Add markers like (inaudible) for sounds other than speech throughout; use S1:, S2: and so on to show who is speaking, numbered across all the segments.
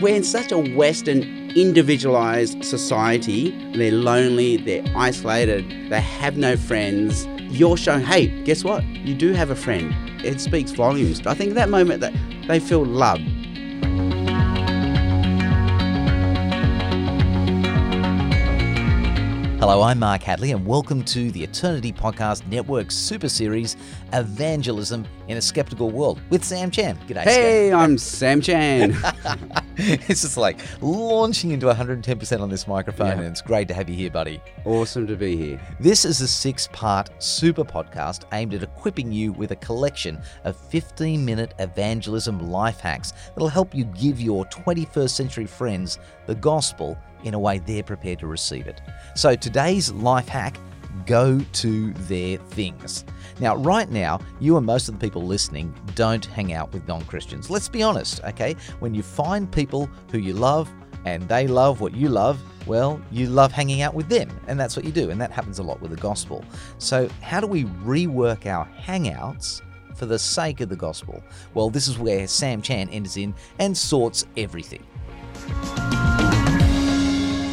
S1: we're in such a Western individualized society. They're lonely, they're isolated, they have no friends. You're showing, hey, guess what? You do have a friend. It speaks volumes. I think that moment that they feel loved.
S2: Hello, I'm Mark Hadley, and welcome to the Eternity Podcast Network super series, Evangelism in a Skeptical World, with Sam Chan. G'day,
S1: Hey, (laughs) I'm Sam Chan. (laughs)
S2: It's just like launching into 110% on this microphone,
S1: Yeah.
S2: and it's great to have you here, buddy.
S1: awesome to be here.
S2: This is a six part super podcast aimed at equipping you with a collection of 15 minute evangelism life hacks that'll help you give your 21st century friends the gospel in a way they're prepared to receive it. So today's life hack go to their things. Now, right now, you and most of the people listening don't hang out with non Christians. Let's be honest, okay? When you find people who you love and they love what you love, well, you love hanging out with them, and that's what you do, and that happens a lot with the gospel. So, how do we rework our hangouts for the sake of the gospel? Well, this is where Sam Chan enters in and sorts everything.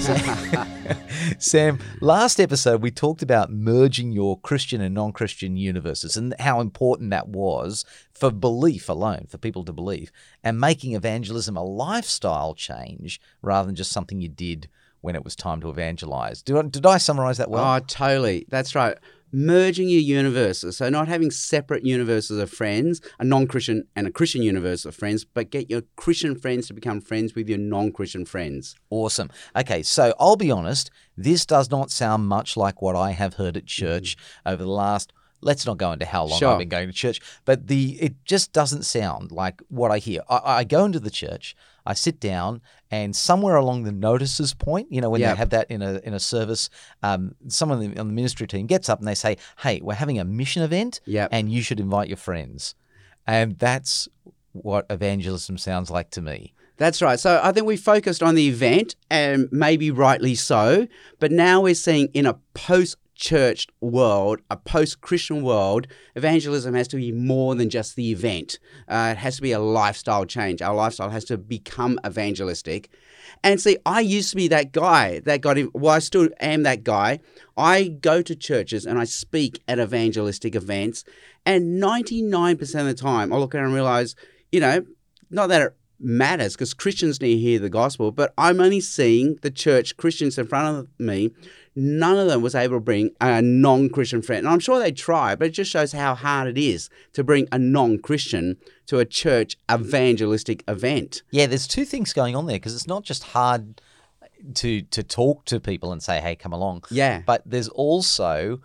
S2: (laughs) Sam, last episode we talked about merging your Christian and non Christian universes and how important that was for belief alone, for people to believe, and making evangelism a lifestyle change rather than just something you did when it was time to evangelize. Did I, did I summarize that well?
S1: oh, totally. That's right. Merging your universes. So, not having separate universes of friends, a non Christian and a Christian universe of friends, but get your Christian friends to become friends with your non Christian friends.
S2: Awesome. Okay, so I'll be honest, this does not sound much like what I have heard at church mm-hmm. over the last let's not go into how long
S1: Sure.
S2: I've been going to church, but the it just doesn't sound like what I hear. I, I go into the church, I sit down, and somewhere along the notices point, you know, when
S1: Yep.
S2: they have that in a in a service, um, someone on the, on the ministry team gets up and they say, "Hey, we're having a mission event,
S1: Yep.
S2: and you should invite your friends," and that's what evangelism sounds like to me.
S1: That's right. So I think we focused on the event, and maybe rightly so. But now we're seeing in a post church world, a post Christian world, evangelism has to be more than just the event. Uh, it has to be a lifestyle change. Our lifestyle has to become evangelistic. And see, I used to be that guy that got. Well, I still am that guy. I go to churches and I speak at evangelistic events, and 99% of the time I look around and realize, you know, not that it matters because Christians need to hear the gospel, but I'm only seeing the church Christians in front of me. None of them was able to bring a non Christian friend. And I'm sure they try, but it just shows how hard it is to bring a non Christian to a church evangelistic event.
S2: Yeah, there's two things going on there because it's not just hard to to talk to people and say, "Hey, come along,"
S1: Yeah.
S2: but there's also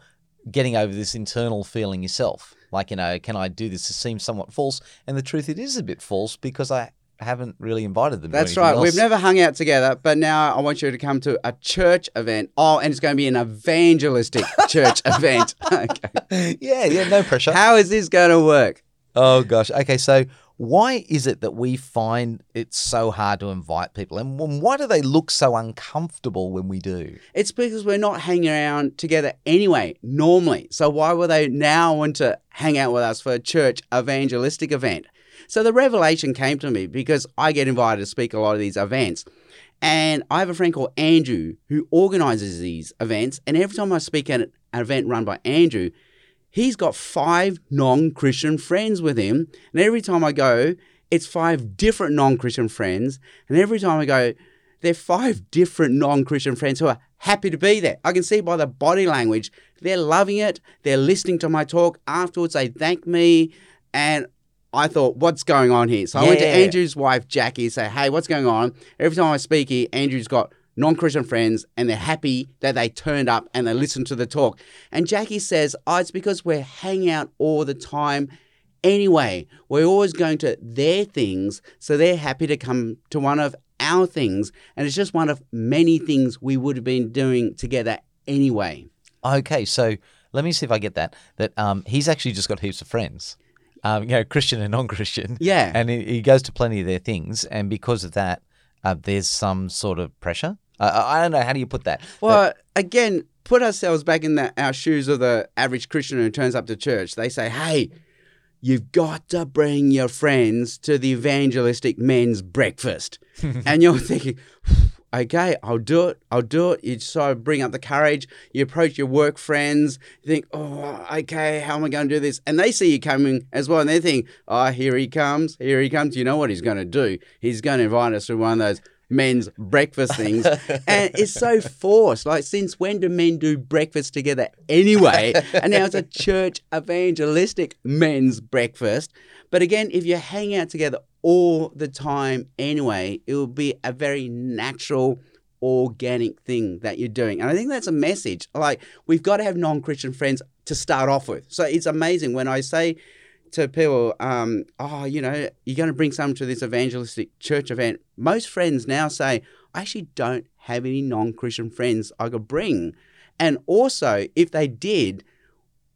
S2: getting over this internal feeling yourself. Like, you know, can I do this? It seems somewhat false, and the truth, it is a bit false because I haven't really invited them.
S1: That's right.
S2: else.
S1: We've never hung out together, but now I want you to come to a church event. Oh, and it's going to be an evangelistic (laughs) church event. (laughs) Okay.
S2: yeah, yeah, no pressure.
S1: How is this going to work?
S2: Oh gosh. Okay, so why is it that we find it so hard to invite people, and why do they look so uncomfortable when we do?
S1: It's because we're not hanging around together anyway, normally. So why would they now want to hang out with us for a church evangelistic event? So the revelation came to me because I get invited to speak a lot of these events. And I have a friend called Andrew who organizes these events. And every time I speak at an event run by Andrew, he's got five non Christian friends with him. And every time I go, it's five different non Christian friends. And every time I go, they're five different non Christian friends who are happy to be there. I can see by the body language, they're loving it. They're listening to my talk. Afterwards, they thank me. And I thought, what's going on here? So I went to
S2: Yeah.
S1: Andrew's wife, Jackie, say, hey, what's going on? Every time I speak here, Andrew's got non Christian friends and they're happy that they turned up and they listened to the talk. And Jackie says, oh, it's because we're hanging out all the time anyway. We're always going to their things, so they're happy to come to one of our things. And it's just one of many things we would have been doing together anyway.
S2: Okay, so let me see if I get that. That um, he's actually just got heaps of friends, um, you know, Christian and non-Christian.
S1: Yeah.
S2: and he, he goes to plenty of their things, and because of that, uh, there's some sort of pressure. Uh, I don't know how do you put that.
S1: Well, again, put ourselves back in the, our shoes of the average Christian who turns up to church. They say, hey, you've got to bring your friends to the evangelistic men's breakfast. (laughs) and you're thinking, okay, I'll do it. I'll do it. You so bring up the courage. You approach your work friends. You think, oh, okay, how am I going to do this? And they see you coming as well. And they think, oh, here he comes. Here he comes. You know what he's going to do? He's going to invite us to one of those men's breakfast things. (laughs) and it's so forced. Like, since when do men do breakfast together anyway? (laughs) and now it's a church evangelistic men's breakfast. But again, if you hang out together all the time anyway, it will be a very natural, organic thing that you're doing. And I think that's a message. Like, we've got to have non Christian friends to start off with. So it's amazing when I say, to people, um, oh, you know, you're going to bring someone to this evangelistic church event. Most friends now say, I actually don't have any non Christian friends I could bring. And also, if they did,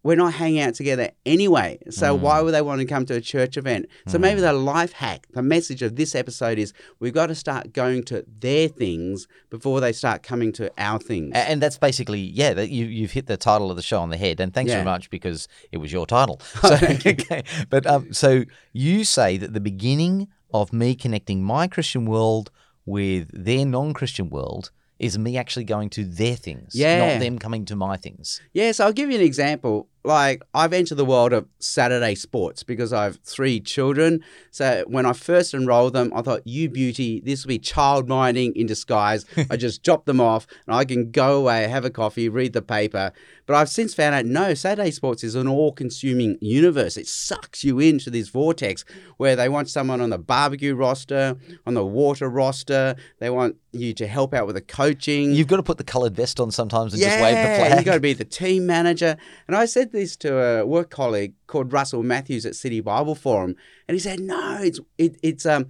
S1: we're not hanging out together anyway. So
S2: Mm.
S1: why would they want to come to a church event? So maybe the life hack, the message of this episode is we've got to start going to their things before they start coming to our things.
S2: And that's basically, yeah, that you, you've hit the title of the show on the head. And thanks
S1: Yeah.
S2: very much because it was your title. (laughs) So, (laughs) okay. But um, so you say that the beginning of me connecting my Christian world with their non Christian world is me actually going to their things,
S1: Yeah.
S2: not them coming to my things.
S1: Yeah, so I'll give you an example. Like, I've entered the world of Saturday sports because I have three children. So, when I first enrolled them, I thought, you beauty, this will be child minding in disguise. (laughs) I just drop them off and I can go away, have a coffee, read the paper. But I've since found out no, Saturday sports is an all consuming universe. It sucks you into this vortex where they want someone on the barbecue roster, on the water roster. They want you to help out with the coaching.
S2: You've got to put the coloured vest on sometimes and just wave the
S1: Yeah,
S2: flag.
S1: You got to be the team manager. And I said this to a work colleague called Russell Matthews at City Bible Forum, and he said, "No, it's it, it's um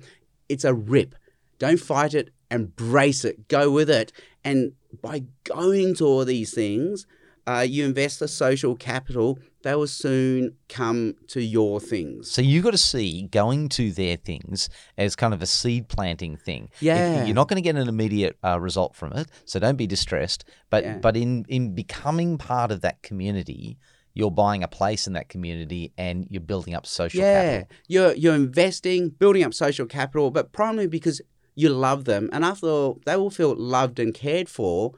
S1: it's a rip. Don't fight it, embrace it, go with it. And by going to all these things, uh, you invest the social capital. They will soon come to your things.
S2: So you've got to see going to their things as kind of a seed planting thing. If-
S1: Yeah.
S2: you're not going to get an immediate uh, result from it, so don't be distressed. But
S1: Yeah.
S2: but in in becoming part of that community, you're buying a place in that community and you're building up social
S1: yeah,
S2: capital.
S1: you're you're investing, building up social capital, but primarily because you love them, and after all, they will feel loved and cared for.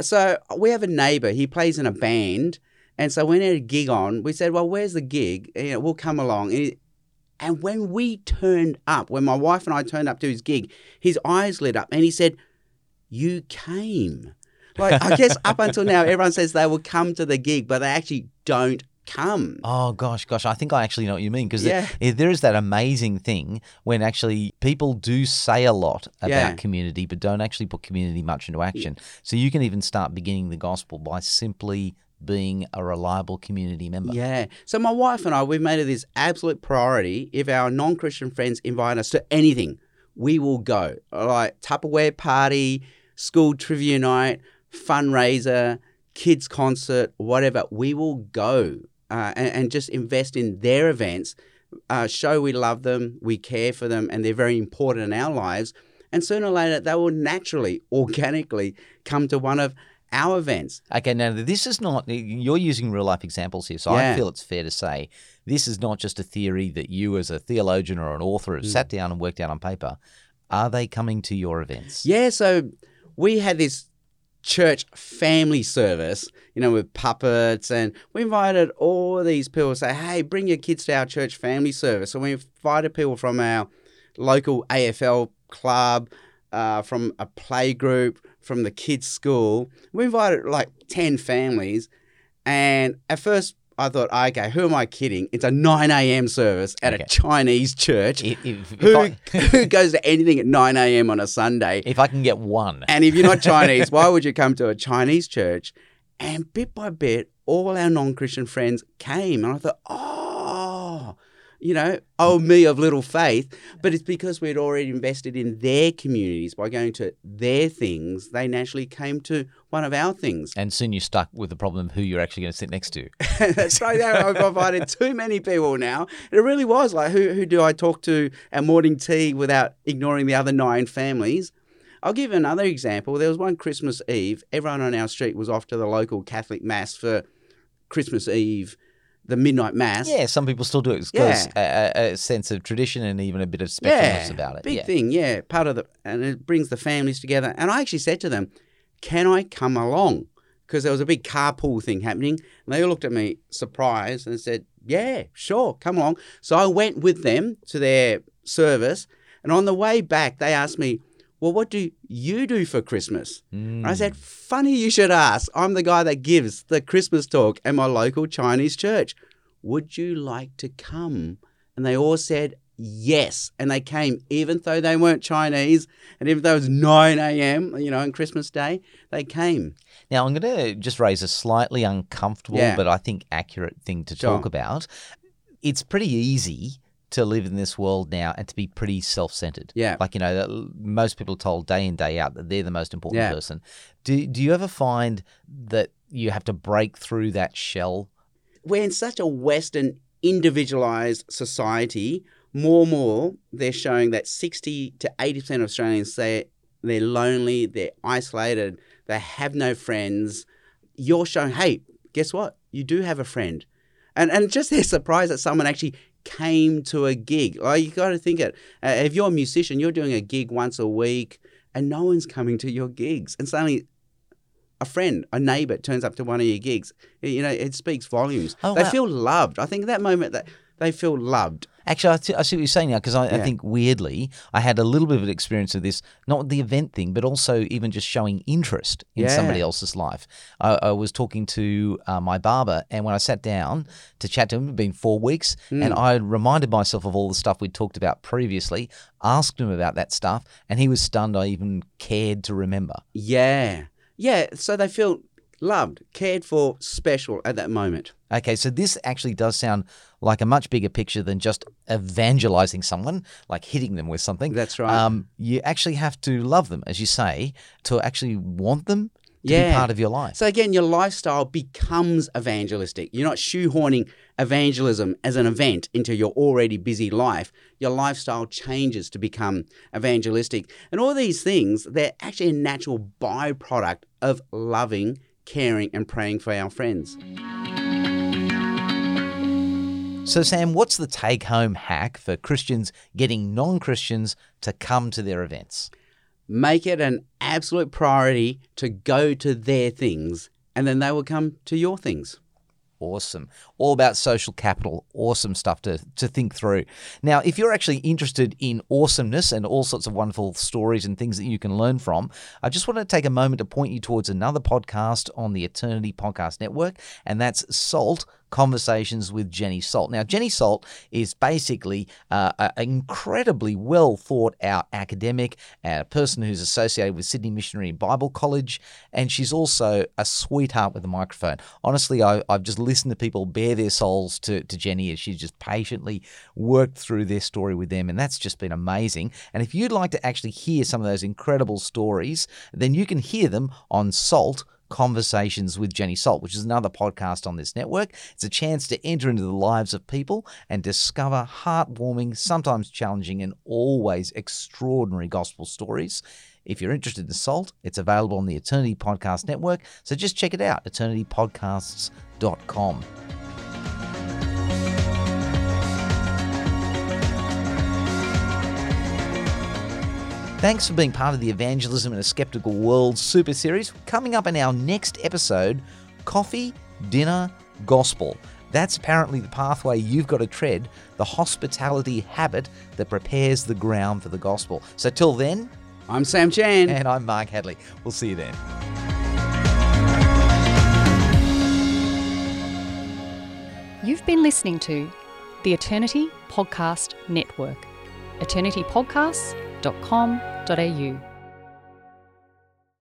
S1: So we have a neighbor. He plays in a band, and so when he had a gig on, we said, "Well, where's the gig? You know, we'll come along." And, he- and when we turned up, when my wife and I turned up to his gig, his eyes lit up, and he said, "You came." Like I guess (laughs) up until now, everyone says they will come to the gig, but they actually don't come.
S2: Oh gosh, gosh! I think I actually know what you mean because
S1: Yeah.
S2: there is that amazing thing when actually people do say a lot about
S1: Yeah.
S2: community, but don't actually put community much into action. So you can even start beginning the gospel by simply being a reliable community member.
S1: Yeah. So my wife and I, we've made it this absolute priority. If our non-Christian friends invite us to anything, we will go. Like Tupperware party, school trivia night, fundraiser, kids concert, whatever. We will go uh, and, and just invest in their events. Uh, show we love them, we care for them, and they're very important in our lives. And sooner or later, they will naturally, (laughs) organically come to one of our events.
S2: Okay, now this is not, you're using real life examples here. So I feel it's fair to say this is not just a theory that you, as a theologian or an author,
S1: Mm.
S2: have sat down and worked out on paper. Are they coming to your events?
S1: Yeah, so we had this church family service, you know, with puppets, and we invited all these people say, hey, bring your kids to our church family service. So we invited people from our local AFL club, uh, from a play group, from the kids' school. We invited like 10 families, and at first, I thought, okay, who am I kidding? It's a 9 a.m. service at
S2: Okay.
S1: a Chinese church.
S2: If, if, if
S1: Who,
S2: I, (laughs)
S1: who goes to anything at 9 a.m. on a Sunday?
S2: if I can get one.
S1: And if you're not (laughs) Chinese, why would you come to a Chinese church? And bit by bit, all our non Christian friends came. And I thought, oh, you know, oh, me of little faith. But it's because we'd already invested in their communities by going to their things. They naturally came to one of our things.
S2: And soon you're stuck with the problem of who you're actually going to sit next to. (laughs)
S1: That's right. I've invited too many people now. It really was like, who, who do I talk to at morning tea without ignoring the other nine families? I'll give another example. There was one Christmas Eve. Everyone on our street was off to the local Catholic Mass for Christmas Eve the midnight mass.
S2: Yeah, some people still do it. It's got a, a, sense of tradition and even a bit of specialness about it.
S1: Big
S2: yeah.
S1: thing, yeah. Part of the and it brings the families together. And I actually said to them, "Can I come along?" Because there was a big carpool thing happening. And they all looked at me surprised and said, "Yeah, sure, come along." So I went with them to their service, and on the way back, they asked me, "Well, what do you do for Christmas?" And I said, hmm. "Funny you should ask. I'm the guy that gives the Christmas talk at my local Chinese church. Would you like to come?" And they all said, yes. And they came, even though they weren't Chinese, and even though it was 9 a.m., you know, on Christmas Day, they came.
S2: Now, I'm going to just raise a slightly uncomfortable,
S1: Yeah.
S2: but I think accurate thing to
S1: Sure.
S2: talk about. It's pretty easy to live in this world now and to be pretty self centered.
S1: Yeah.
S2: Like, you know, most people are told day in, day out that they're the most important
S1: Yeah.
S2: person. Do, do you ever find that you have to break through that shell?
S1: We're in such a Western, individualized society. More and more, they're showing that 60 to 80% of Australians say they're lonely, they're isolated, they have no friends. You're showing, hey, guess what? You do have a friend. And, and just they're surprised that someone actually came to a gig. Like you got to think it. Uh, if you're a musician, you're doing a gig once a week, and no one's coming to your gigs, and suddenly a friend, a neighbor turns up to one of your gigs. You know, it speaks volumes.
S2: Oh,
S1: they
S2: wow.
S1: feel loved. I think that moment that they feel loved.
S2: Actually, I, see- I see what you're saying now because I, I
S1: Yeah.
S2: think weirdly, I had a little bit of an experience of this, not with the event thing, but also even just showing interest in
S1: Yeah.
S2: somebody else's life. I, I was talking to uh, my barber, and when I sat down to chat to him, it'd been four weeks,
S1: Hmm.
S2: and I reminded myself of all the stuff we'd talked about previously, asked him about that stuff, and he was stunned I even cared to remember.
S1: Yeah. Yeah. So they feel loved, cared for, special at that moment.
S2: Okay, so this actually does sound like a much bigger picture than just evangelizing someone, like hitting them with something.
S1: That's right.
S2: Um, you actually have to love them, as you say, to actually want them to be part of your life.
S1: So again, your lifestyle becomes evangelistic. You're not shoehorning evangelism as an event into your already busy life. Your lifestyle changes to become evangelistic. And all these things, they're actually a natural byproduct of loving, caring, and praying for our friends.
S2: So, Sam, what's the take home hack for Christians getting non Christians to come to their events?
S1: Make it an absolute priority to go to their things, and then they will come to your things.
S2: Awesome. All about social capital. Awesome stuff to, to think through. Now, if you're actually interested in awesomeness and all sorts of wonderful stories and things that you can learn from, I just want to take a moment to point you towards another podcast on the Eternity Podcast Network, and that's Salt Conversations with Jenny Salt. Now, Jenny Salt is basically uh, an incredibly well thought out academic, a person who's associated with Sydney Missionary Bible College, and she's also a sweetheart with a microphone. Honestly, I, I've just listened to people bare their souls to, to Jenny as she's just patiently worked through their story with them, and that's just been amazing. And if you'd like to actually hear some of those incredible stories, then you can hear them on Salt. Conversations with Jenny Salt, which is another podcast on this network. It's a chance to enter into the lives of people and discover heartwarming, sometimes challenging, and always extraordinary gospel stories. If you're interested in Salt, it's available on the Eternity Podcast Network, so just check it out eternitypodcasts.com. Thanks for being part of the Evangelism in a Skeptical World super series. Coming up in our next episode Coffee, Dinner, Gospel. That's apparently the pathway you've got to tread, the hospitality habit that prepares the ground for the gospel. So, till then,
S1: I'm Sam Chan.
S2: and I'm Mark Hadley. We'll see you then.
S3: You've been listening to the Eternity Podcast Network, eternitypodcasts.com.au.